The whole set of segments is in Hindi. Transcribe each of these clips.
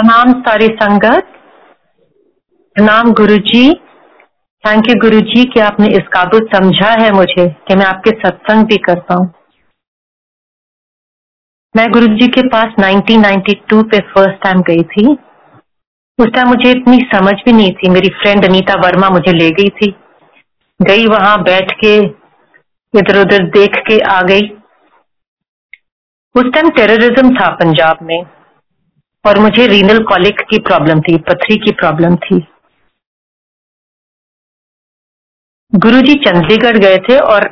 प्रणाम सारी संगत। प्रणाम गुरुजी। थैंक यू गुरुजी, कि आपने इस काबुल समझा है मुझे कि मैं आपके सत्संग भी कर पाऊँ मैं गुरुजी के पास 1992 पे फ़र्स्ट टाइम गई थी। उस टाइम मुझे इतनी समझ भी नहीं थी। मेरी फ्रेंड अनीता वर्मा मुझे ले गई थी। गई वहाँ बैठ के इधर उधर देख के आ गई। उस टाइम टेररिज्म था पंजाब में। और मुझे रीनल कॉलिक की प्रॉब्लम थी, पथरी की प्रॉब्लम थी। गुरुजी चंडीगढ़ गए थे और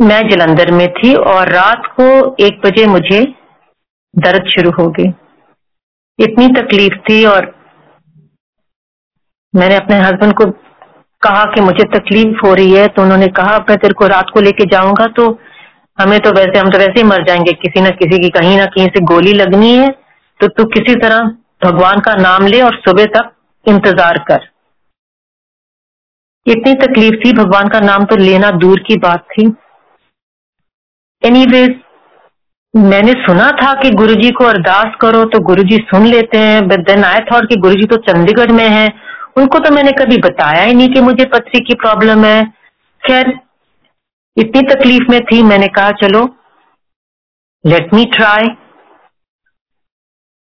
मैं जलंधर में थी और रात को एक बजे मुझे दर्द शुरू हो गई इतनी तकलीफ़ थी और मैंने अपने हस्बैंड को कहा कि मुझे तकलीफ़ हो रही है तो उन्होंने कहा, मैं तेरे को रात को लेके जाऊँगा तो हमें तो वैसे, हम तो वैसे ही मर जाएँगे, किसी न किसी की कहीं ना कहीं से गोली लगनी है। तो तू किसी तरह भगवान का नाम ले और सुबह तक इंतज़ार कर। इतनी तकलीफ़ थी भगवान का नाम तो लेना दूर की बात थी। एनीवेज मैंने सुना था कि गुरुजी को अरदास करो तो गुरुजी सुन लेते हैं बट देन आई थॉट कि गुरुजी तो चंडीगढ़ में है। उनको तो मैंने कभी बताया ही नहीं कि मुझे पथरी की प्रॉब्लम है। खैर, इतनी तकलीफ़ में थी, मैंने कहा, चलो लेट मी ट्राई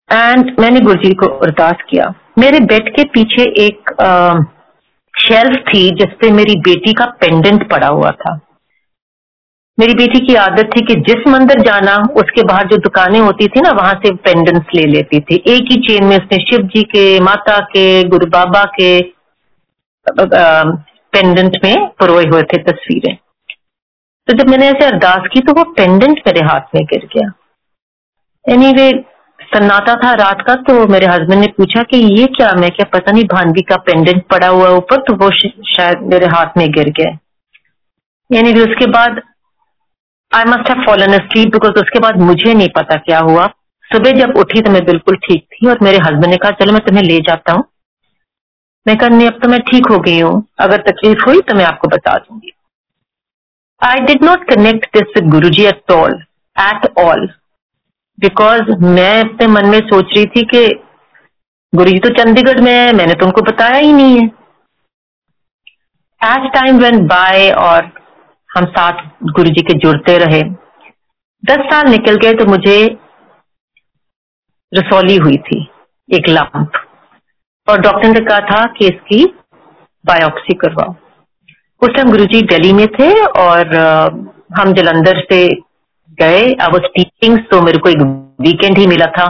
एंड मैंने गुरुजी को अरदास किया। मेरे बेड के पीछे एक शेल्फ थी जिसपे मेरी बेटी का पेंडेंट पड़ा हुआ था। मेरी बेटी की आदत थी कि जिस मंदिर जाना उसके बाहर जो दुकानें होती थी ना वहाँ से पेंडेंट्स ले लेती थी। एक ही चेन में उसने शिव जी के माता के गुरु बाबा के पेंडेंट में परोए हुए थे तस्वीरें। तो जब मैंने ऐसे अरदास की तो वो पेंडेंट मेरे हाथ में गिर गया। एनीवे anyway, सन्नाटा था रात का तो मेरे हस्बैंड ने पूछा कि ये क्या, मैं क्या पता नहीं भानवी का पेंडेंट पड़ा हुआ ऊपर तो वो शायद मेरे हाथ में गिर गया। यानी कि उसके बाद I must have fallen sleep because उसके बाद मुझे नहीं पता क्या हुआ। सुबह जब उठी तो मैं बिल्कुल ठीक थी और मेरे हस्बैंड ने कहा, चलो मैं तुम्हें ले जाता हूँ। मैं कहा, नहीं, अब तो मैं ठीक हो गई हूँ। अगर तकलीफ़ हुई तो मैं आपको बता दूँगी। I did not connect this with Guru ji at all at all because मैं अपने मन में सोच रही थी कि गुरु जी तो चंडीगढ़ में है, मैंने तो उनको बताया ही नहीं है। एज टाइम वेन बाय और हम साथ गुरु जी के जुड़ते रहे, दस साल निकल गए तो मुझे रसौली हुई थी, एक लंप और डॉक्टर ने कहा था कि इसकी बायोप्सी करवाओ। उस टाइम गुरु जी दिल्ली में थे और हम जलंधर से गए। आई वॉज़ टीचिंग तो मेरे को एक वीकेंड ही मिला था।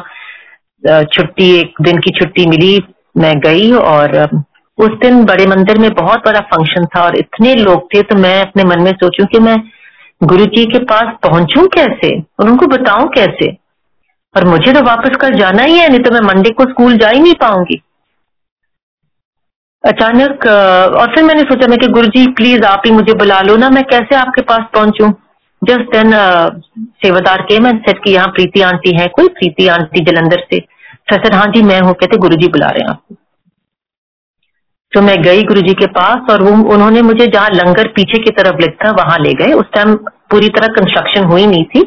छुट्टी, एक दिन की छुट्टी मिली, मैं गई और उस दिन बड़े मंदिर में बहुत बड़ा फ़ंक्शन था और इतने लोग थे तो मैं अपने मन में सोचूं कि मैं गुरु जी के पास पहुंचूं कैसे? और उनको बताऊँ कैसे? और मुझे तो वापस कल जाना ही है, नहीं तो मैं मंडे को स्कूल जा ही नहीं पाऊँगी। अचानक और फिर मैंने सोचा मैं कि गुरु जी प्लीज़ आप ही मुझे बुला लो ना, मैं कैसे आपके पास पहुंचूं? जस्ट देन सेवादार के मैं सेट की यहाँ प्रीति आंटी है, कोई प्रीति आंटी जलंधर से, सर हाँ जी, मैं हूँ कहते गुरु जी बुला रहे हैं आपको। तो मैं गई गुरु जी के पास और वो उन्होंने मुझे जहाँ लंगर पीछे की तरफ़ लिखा वहाँ ले गए। उस टाइम पूरी तरह कंस्ट्रक्शन हुई नहीं थी।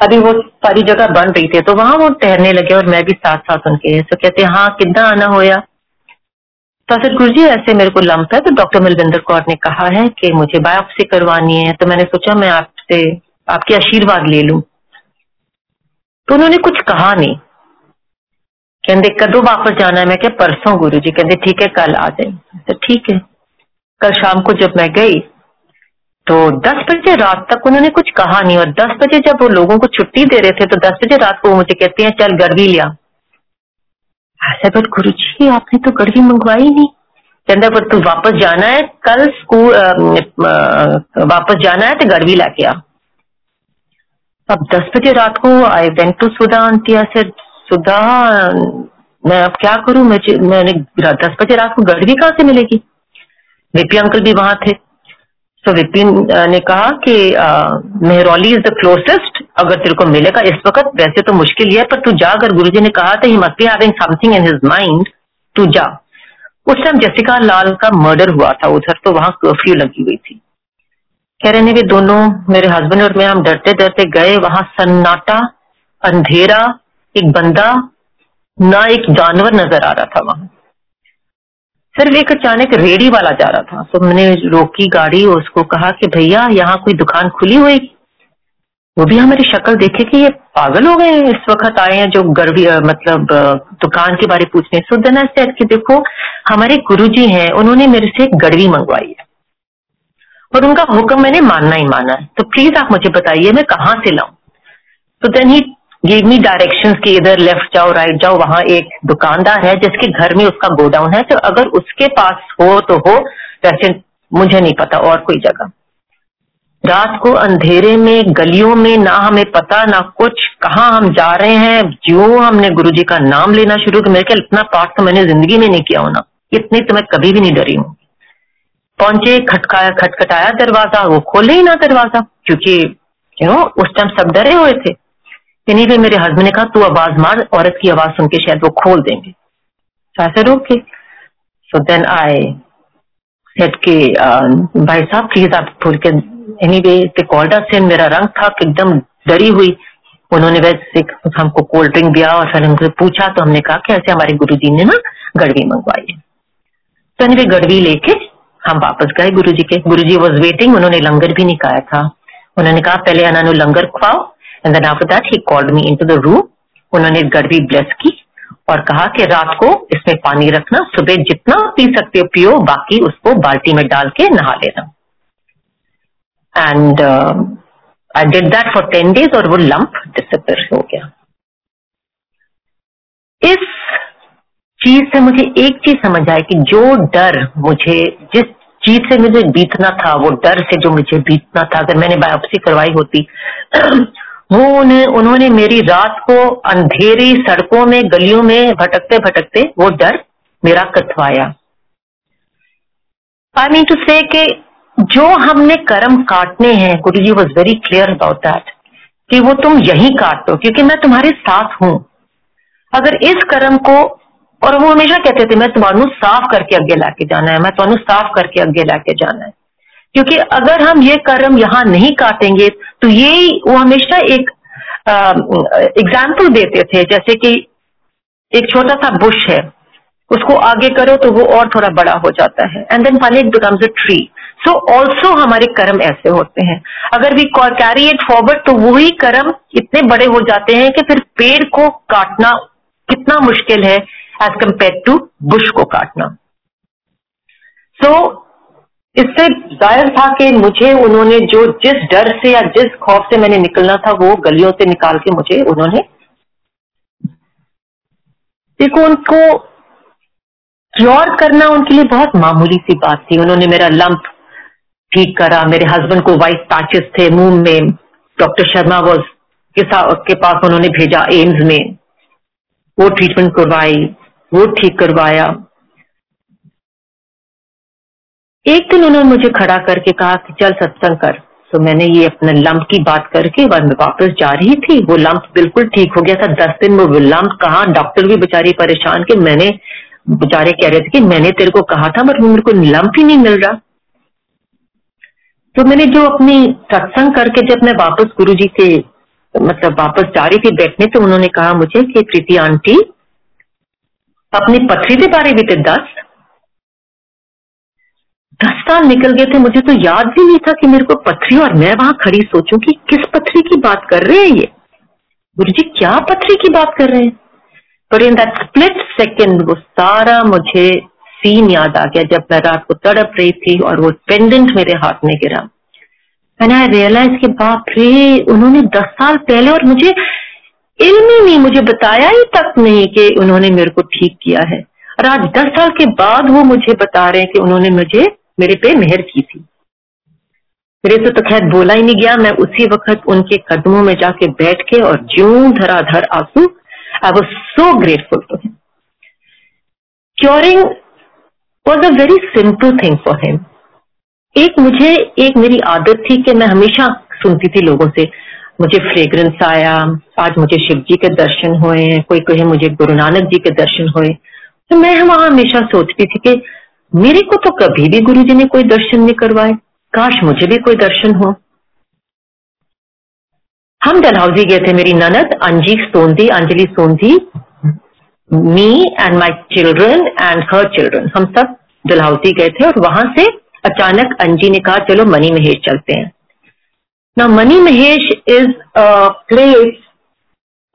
अभी वो सारी जगह बन रही थी तो वहाँ वो ठहरने लगे और मैं भी साथ साथ उनके तो कहते हाँ किदा आना होया? तो फिर गुरु जी ऐसे मेरे को लंप है। तो डॉक्टर मिलविंदर कौर ने कहा है कि मुझे बायोप्सी करवानी है। तो मैंने सोचा, मैं आपसे आपके आशीर्वाद ले लू। तो उन्होंने कुछ कहा नहीं। कहते कदो वापस जाना है? मैं क्या परसों गुरु जी कहते ठीक है, कल आ जाए तो ठीक है। कल शाम को जब मैं गई तो 10 बजे रात तक उन्होंने कुछ कहा नहीं। और 10 बजे जब वो लोगों को छुट्टी दे रहे थे तो 10 बजे रात को वो मुझे कहते हैं, चल गड़वी लिया ऐसा बट गुरु जी आपने तो गड़वी मंगवाई नहीं। कहते पर तू वापस जाना है, कल स्कूल वापस जाना है तो गड़वी लाके आ अब 10 बजे रात को I went to Sudha aunty से सुधा, मैं अब क्या करूँ? मैं मैंने दस बजे रात को भी कहाँ से मिलेगी? विपी अंकल भी वहाँ थे। तो विपिन ने कहा कि मेहरौली इज़ द क्लोजेस्ट अगर तेरे को मिलेगा इस वक्त, वैसे तो मुश्किल ही है, पर तू जा। अगर गुरुजी ने कहा था he must be something in his mind तू जा। उस टाइम जैसिका लाल का मर्डर हुआ था, उधर तो वहाँ कर्फ्यू लगी हुई थी। कह रहे ने भी दोनों मेरे हस्बैंड और मैं, हम डरते डरते गए। वहाँ सन्नाटा, अंधेरा, एक बंदा, ना एक जानवर नज़र आ रहा था वहाँ। सिर्फ़ एक अचानक रेडी वाला जा रहा था। तो मैंने रोकी गाड़ी और उसको कहा कि, भैया, यहाँ कोई दुकान खुली हुई? वो भी हमारी शक्ल देखे कि ये पागल हो गए इस वक्त आए हैं जो गर्वी मतलब दुकान के बारे पूछने। सो देन सेट कि देखो, हमारे गुरुजी हैं, उन्होंने मेरे से एक गड़वी मंगवाई है। और उनका हुक्म मैंने मानना ही माना है। तो प्लीज़ आप मुझे बताइए, मैं कहाँ से लाऊं? तो then he give me directions कि इधर लेफ़्ट जाओ राइट जाओ, वहाँ एक दुकानदार है जिसके घर में उसका गोडाउन है। तो अगर उसके पास हो तो हो, वैसे मुझे नहीं पता और कोई जगह। रात को अंधेरे में, गलियों में, ना हमें पता, ना कुछ, कहा हम जा रहे हैं, जो हमने गुरु जी का नाम लेना शुरू किया, मेरे ख्याल इतना पाठ तो मैंने ज़िंदगी में नहीं किया होना, इतनी तो मैं कभी भी नहीं डरी हूँ। पहुँचे खटकाया, खटखटाया दरवाज़ा, वो खोले ही ना दरवाज़ा, क्योंकि यू नो उस टाइम सब डरे हुए थे। इन्हीं पे मेरे हस्बैंड ने कहा, तू आवाज़ मार, औरत की आवाज़ सुन के शायद वो खोल देंगे। तो ऐसे रोक सो देन आई सेट के भाई साहब प्लीज़ आप खोल के एनी वे कॉल्ड से मेरा रंग था, एकदम डरी हुई। उन्होंने वैसे हमको कोल्ड ड्रिंक दिया और फिर हमसे पूछा तो हमने कहा कि ऐसे हमारे गुरु जी ने ना गड़वी मंगवाई है। तो एनी गड़वी लेके हम वापस गए गुरु जी के। गुरु जी वॉज़ वेटिंग उन्होंने लंगर भी नहीं खाया था। उन्होंने कहा, पहले अनानु langar खुआओ and then after that he called me into the room उन्होंने गड़वी ब्लेस की और कहा कि रात को इसमें पानी रखना, सुबह जितना पी सकते हो, पियो, बाकी उसको बाल्टी में डाल के नहा लेना। And I did that for ten days और वो लंप डिसअपियर हो गया। इस चीज़ से मुझे एक चीज़ समझ आया कि जो डर मुझे, जिस चीज़ से मुझे बीतना था, वो डर से जो मुझे बीतना था, अगर मैंने बायोप्सी करवाई होती, वो उन्हें, उन्होंने मेरी रात को अंधेरी सड़कों में, गलियों में भटकते भटकते वो डर मेरा कथवाया आई मीन टू से जो हमने कर्म काटने हैं, Guru ji was very clear about that कि वो तुम यही काट दो क्योंकि मैं तुम्हारे साथ हूँ। अगर इस कर्म को, और वो हमेशा कहते थे, मैं तुम्हारू साफ़ करके अगे लाके जाना है, मैं तुम्हें साफ़ करके अगे लाके जाना है। क्योंकि अगर हम ये कर्म यहाँ नहीं काटेंगे तो ये वो हमेशा एक एग्ज़ाम्पल देते थे, जैसे कि एक छोटा सा बुश है, उसको आगे करो तो वो और थोड़ा बड़ा हो जाता है। And then finally it becomes a tree so also हमारे कर्म ऐसे होते हैं। अगर वी कैरी इट फॉरवर्ड तो वही कर्म इतने बड़े हो जाते हैं कि फिर पेड़ को काटना कितना मुश्किल है एज कंपेयर टू बुश को काटना। सो so, इससे ज़ाहिर था कि मुझे उन्होंने जो जिस डर से या जिस खौफ से मैंने निकलना था वो गलियों से निकाल के मुझे उन्होंने देखो उनको क्योर करना उनके लिए बहुत मामूली सी बात थी। उन्होंने मेरा लंप ठीक करा। मेरे हस्बैंड को वाइट पैचेस थे मुँह में। डॉक्टर शर्मा वॉज़ के पास उन्होंने भेजा एम्स में। वो ट्रीटमेंट करवाई, वो ठीक करवाया। एक दिन उन्होंने मुझे खड़ा करके कहा कि, चल सत्संग कर। तो मैंने ये अपने लंप की बात करके बाद में वापस जा रही थी। वो लंप बिल्कुल ठीक हो गया था। दस दिन वो लंप कहा? डॉक्टर भी बेचारी परेशान के मैंने, बेचारे कह रहे थे कि मैंने तेरे को कहा था बट मेरे को लंप ही नहीं मिल रहा। तो मैंने जो अपनी सत्संग करके जब मैं वापस गुरु जी से मतलब वापस जा रही थी बैठने तो उन्होंने कहा मुझे कि प्रीति आंटी, अपनी पथरी के बारे भी थे दस। दस साल निकल गए थे, मुझे तो याद भी नहीं था कि मेरे को पथरी और मैं वहाँ खड़ी सोचूं कि किस पथरी की बात कर रहे हैं ये। गुरु जी क्या पथरी की बात कर रहे हैं? पर इन दैट स्प्लिट सेकेंड वो सारा मुझे सीन याद आ गया जब मैं रात को तड़प रही थी और वो पेंडेंट मेरे हाथ में गिरा। मैंने आई रियलाइज़ के बाप रे, उन्होंने दस साल पहले और मुझे इल्म ही नहीं, मुझे बताया ही तक नहीं कि उन्होंने मेरे को ठीक किया है। और आज दस साल के बाद वो मुझे बता रहे हैं कि उन्होंने मुझे, मेरे पे मेहर की थी। मेरे से तो खैर बोला ही नहीं गया। मैं उसी वक्त उनके कदमों में जाके बैठ के और ज्यों धराधर आँसू I was so grateful to him curing was a very simple thing for him एक मुझे, एक मेरी आदत थी कि मैं हमेशा सुनती थी लोगों से। मुझे फ्रेग्रेंस आया, आज मुझे शिव जी के दर्शन हुए, कोई कहे मुझे गुरु नानक जी के दर्शन हुए। तो मैं वहाँ हमेशा सोचती थी कि मेरे को तो कभी भी गुरु जी ने कोई दर्शन नहीं करवाए। काश मुझे भी कोई दर्शन हो। हम डलहौजी गए थे, मेरी ननद Anji Sondhi, Anjali Sondhi me and my children and her children हम सब डलहौसी गए थे और वहाँ से अचानक अंजी ने कहा, चलो मनी महेश चलते हैं. ना Mani Mahesh is a place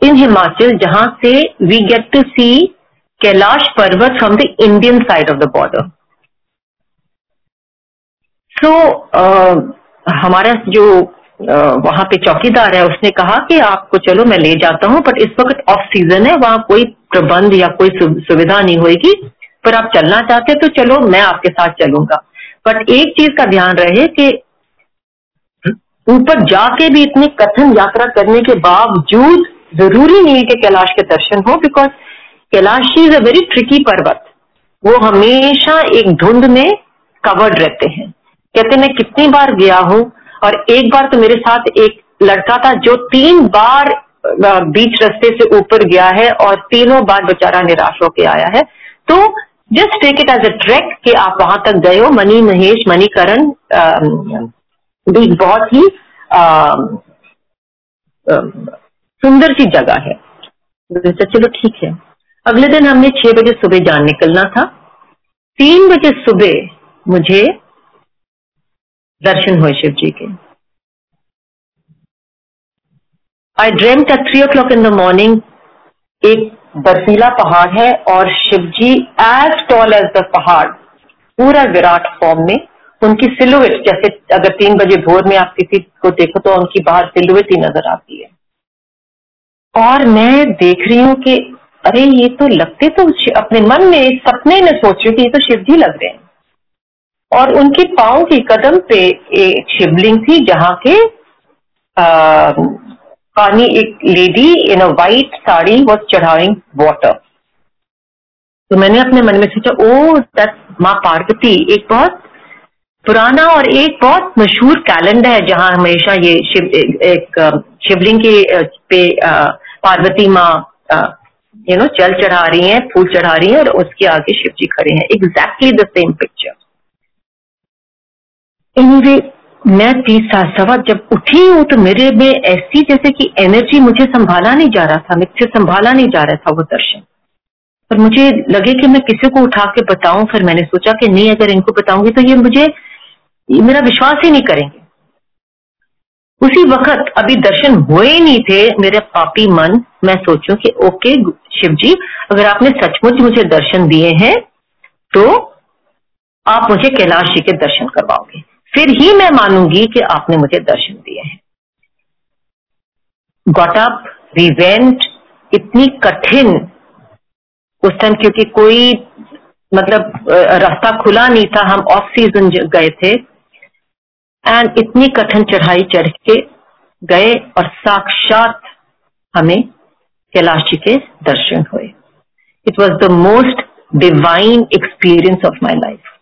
in Himachal जहाँ से we get to see Kailash Parvat from the Indian side of the border so हमारा जो वहाँ पे चौकीदार है। उसने कहा कि आपको, चलो, मैं ले जाता हूँ बट इस वक्त ऑफ़ सीज़न है, वहाँ कोई प्रबंध या कोई सुविधा नहीं होगी पर आप चलना चाहते तो चलो, मैं आपके साथ चलूँगा। बट एक चीज़ का ध्यान रहे कि ऊपर जाके भी इतनी कठिन यात्रा करने के बावजूद ज़रूरी नहीं है कि कैलाश के दर्शन हो because Kailash is a very tricky parvat. वो हमेशा एक धुंध में कवर्ड रहते हैं। कहते मैं कितनी बार गया हूँ और एक बार तो मेरे साथ एक लड़का था जो तीन बार बीच रस्ते से ऊपर गया है और तीनों बार बेचारा निराश होकर आया है। तो just take it as a track कि आप वहाँ तक गए हो। मनी महेश मणिकरण भी बहुत ही सुंदर सी जगह है। तो चलो ठीक है। अगले दिन हमने छह बजे सुबह जान निकलना था। तीन बजे सुबह मुझे दर्शन हुए शिव जी के। I dreamt at three o'clock in the morning एक बर्फीला पहाड़ है और Shiv ji as tall as the pahad, पूरा विराट फॉर्म में, उनकी सिलुएट जैसे अगर तीन बजे भोर में आप किसी को देखो तो उनकी बाहर सिलुएट ही नज़र आती है। और मैं देख रही हूँ कि, अरे ये तो लगते तो अपने मन में, सपने में सोच रही कि ये तो शिव जी लग रहे हैं। और उनके पाओ की कदम पे एक शिवलिंग थी, जहाँ के पानी एक lady in a white sari was चढ़ाइंग water तो मैंने अपने मन में सोचा, ओ दस माँ पार्वती, एक बहुत पुराना और एक बहुत मशहूर कैलेंडर है, जहाँ हमेशा ये शिव, एक शिवलिंग के पे पार्वती माँ यू नो जल चढ़ा रही हैं, फूल चढ़ा रही हैं और उसके आगे शिव जी खड़े हैं. Exactly the same picture anyway मैं तीस साल सवा जब उठी हूँ तो मेरे में ऐसी जैसे कि एनर्जी मुझे संभाला नहीं जा रहा था मुझसे संभाला नहीं जा रहा था वो दर्शन। पर मुझे लगे कि मैं किसी को उठा के बताऊँ, फिर मैंने सोचा कि नहीं, अगर इनको बताऊँगी तो ये मुझे, ये मेरा विश्वास ही नहीं करेंगे। उसी वक्त अभी दर्शन हुए ही नहीं थे, मेरे पापी मन, मैं सोचू कि ओके शिव जी अगर आपने सचमुच मुझे दर्शन दिए हैं तो आप मुझे कैलाश जी के दर्शन करवाओगे। फिर ही मैं मानूँगी कि आपने मुझे दर्शन दिए हैं। गॉट अप वी वेंट इतनी कठिन, उस टाइम क्योंकि कोई मतलब रास्ता खुला नहीं था, हम ऑफ़ सीज़न गए थे एंड इतनी कठिन चढ़ाई चढ़ के गए और साक्षात हमें कैलाश जी के दर्शन हुए। It was the most divine experience of my life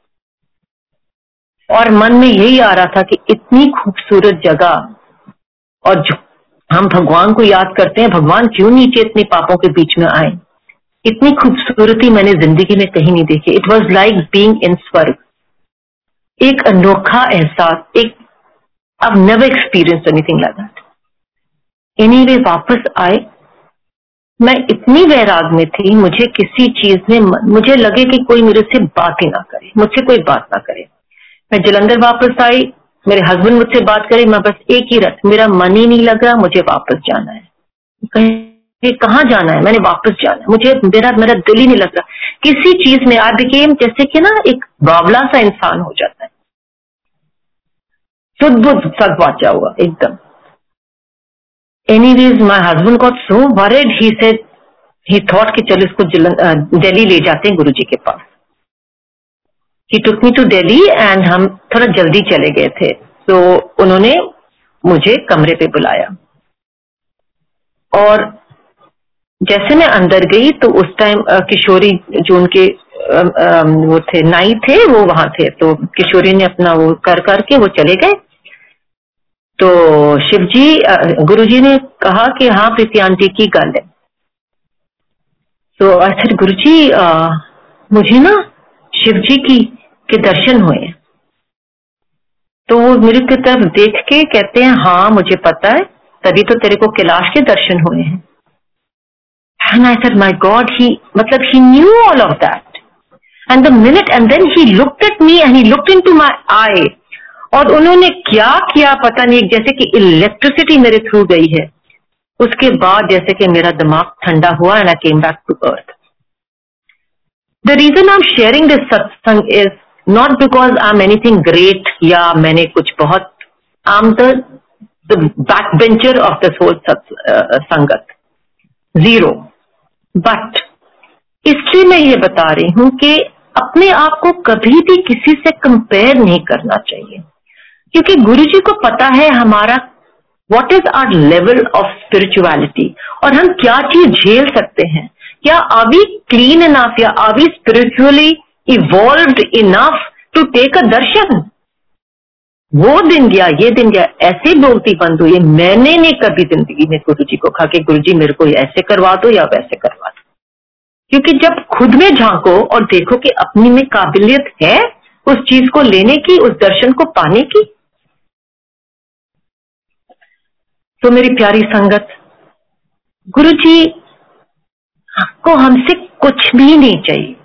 और मन में यही आ रहा था कि इतनी खूबसूरत जगह और हम भगवान को याद करते हैं, भगवान क्यों नीचे इतने पापों के बीच में आए? इतनी खूबसूरती मैंने ज़िंदगी में कहीं नहीं देखी। It was like being in swarg एक अनोखा एहसास, एक अब never experience anything like that anyway वापस आए। मैं इतनी वैराग में थी, मुझे किसी चीज़ में मुझे लगे कि कोई मेरे से बात ही ना करे, मुझसे कोई बात ना करे। मैं जलंधर वापस आई, मेरे हस्बैंड मुझसे बात करे, मैं बस एक ही रथ, मेरा मन ही नहीं लग रहा मुझे वापस जाना है। कहीं जाना है? मैंने वापस जाना है। मुझे मेरा मेरा दिल ही नहीं लग रहा। किसी चीज़ में आई बिकेम जैसे कि ना एक बावला सा इंसान हो जाता है। शुद्ध बुद्ध सब बाचा हुआ, एकदम। Anyways my husband got so worried he said he thought कि चलो इसको दिल्ली ले जाते हैं गुरुजी के पास। He took me to Delhi and हम थोड़ा जल्दी चले गए थे। तो उन्होंने मुझे कमरे पे बुलाया। और जैसे मैं अंदर गई तो उस टाइम किशोरी जो उनके वो थे, नाई थे, वो वहाँ थे। तो किशोरी ने अपना वो कर करके वो चले गए। तो शिवजी गुरुजी ने कहा कि हाँ प्रीति आंटी की गल है। तो अच्छा गुरु जी मुझे ना शिव जी की के दर्शन हुए तो वो मेरे की तरफ़ देख के कहते हैं हाँ मुझे पता है तभी तो तेरे को कैलाश के दर्शन हुए हैं And I said, my God, he, matlab, he knew all of that. And the minute, and then he looked at me and he looked into my eye. और उन्होंने क्या किया पता नहीं जैसे कि इलेक्ट्रिसिटी मेरे थ्रू गई है उसके बाद जैसे कि मेरा दिमाग ठंडा हुआ and I came back to earth the reason I am sharing this satsang is not because I am anything great या मैंने कुछ बहुत I am the back bencher of this whole sangat. Zero but इसलिए मैं ये बता रही हूँ कि अपने आप को कभी भी किसी से कंपेयर नहीं करना चाहिए। क्योंकि गुरु जी को पता है हमारा what is our level of spirituality और हम क्या चीज़ झेल सकते हैं? क्या आर क्लीन इनफ या are spiritually evolve enough to take a darshan वो दिन गया, ये दिन गया, ऐसे बोलती बंद हुई मैंने नहीं कभी ज़िंदगी में गुरु जी को कहा कि गुरु जी मेरे को ऐसे करवा दो या वैसे करवा दो। क्योंकि जब खुद में झांको और देखो कि अपनी में काबिलियत है उस चीज़ को लेने की, उस दर्शन को पाने की। तो मेरी प्यारी संगत गुरु जी को हमसे कुछ भी नहीं चाहिए।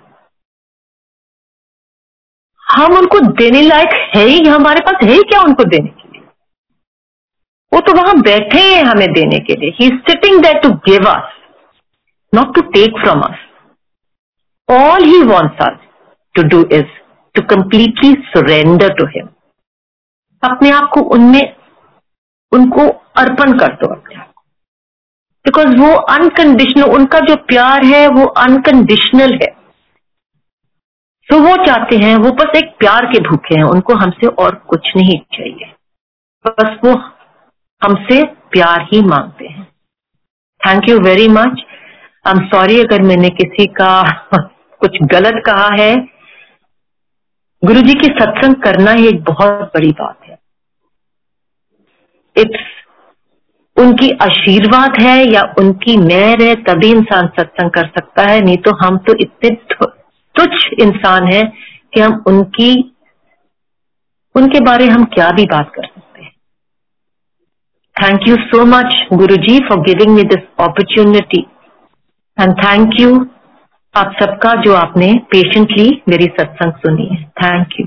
हम उनको देने लायक है ही, हमारे पास है ही क्या उनको देने के लिए? वो तो वहाँ बैठे हैं हमें देने के लिए। He sitting that to give us not to take from us all he wants us to do is to completely surrender to him अपने आप को उनमें, उनको अर्पण कर दो अपने आप को। बिकॉज़ वो अनकंडीशनल उनका जो प्यार है, वो अनकंडीशनल है। तो वो चाहते हैं, वो बस एक प्यार के भूखे हैं, उनको हमसे और कुछ नहीं चाहिए। बस वो हमसे प्यार ही मांगते हैं। Thank you very much I am sorry अगर मैंने किसी का कुछ गलत कहा है। गुरु जी की सत्संग करना ही एक बहुत बड़ी बात है। इट्स उनकी आशीर्वाद है या उनकी मेहर है, तभी इंसान सत्संग कर सकता है, नहीं तो हम तो इतने तुच्छ इंसान है कि हम उनकी, उनके बारे हम क्या भी बात कर सकते हैं। Thank you so much Guru ji for giving me this opportunity and thank you आप सबका जो आपने पेशेंटली मेरी सत्संग सुनी है। Thank you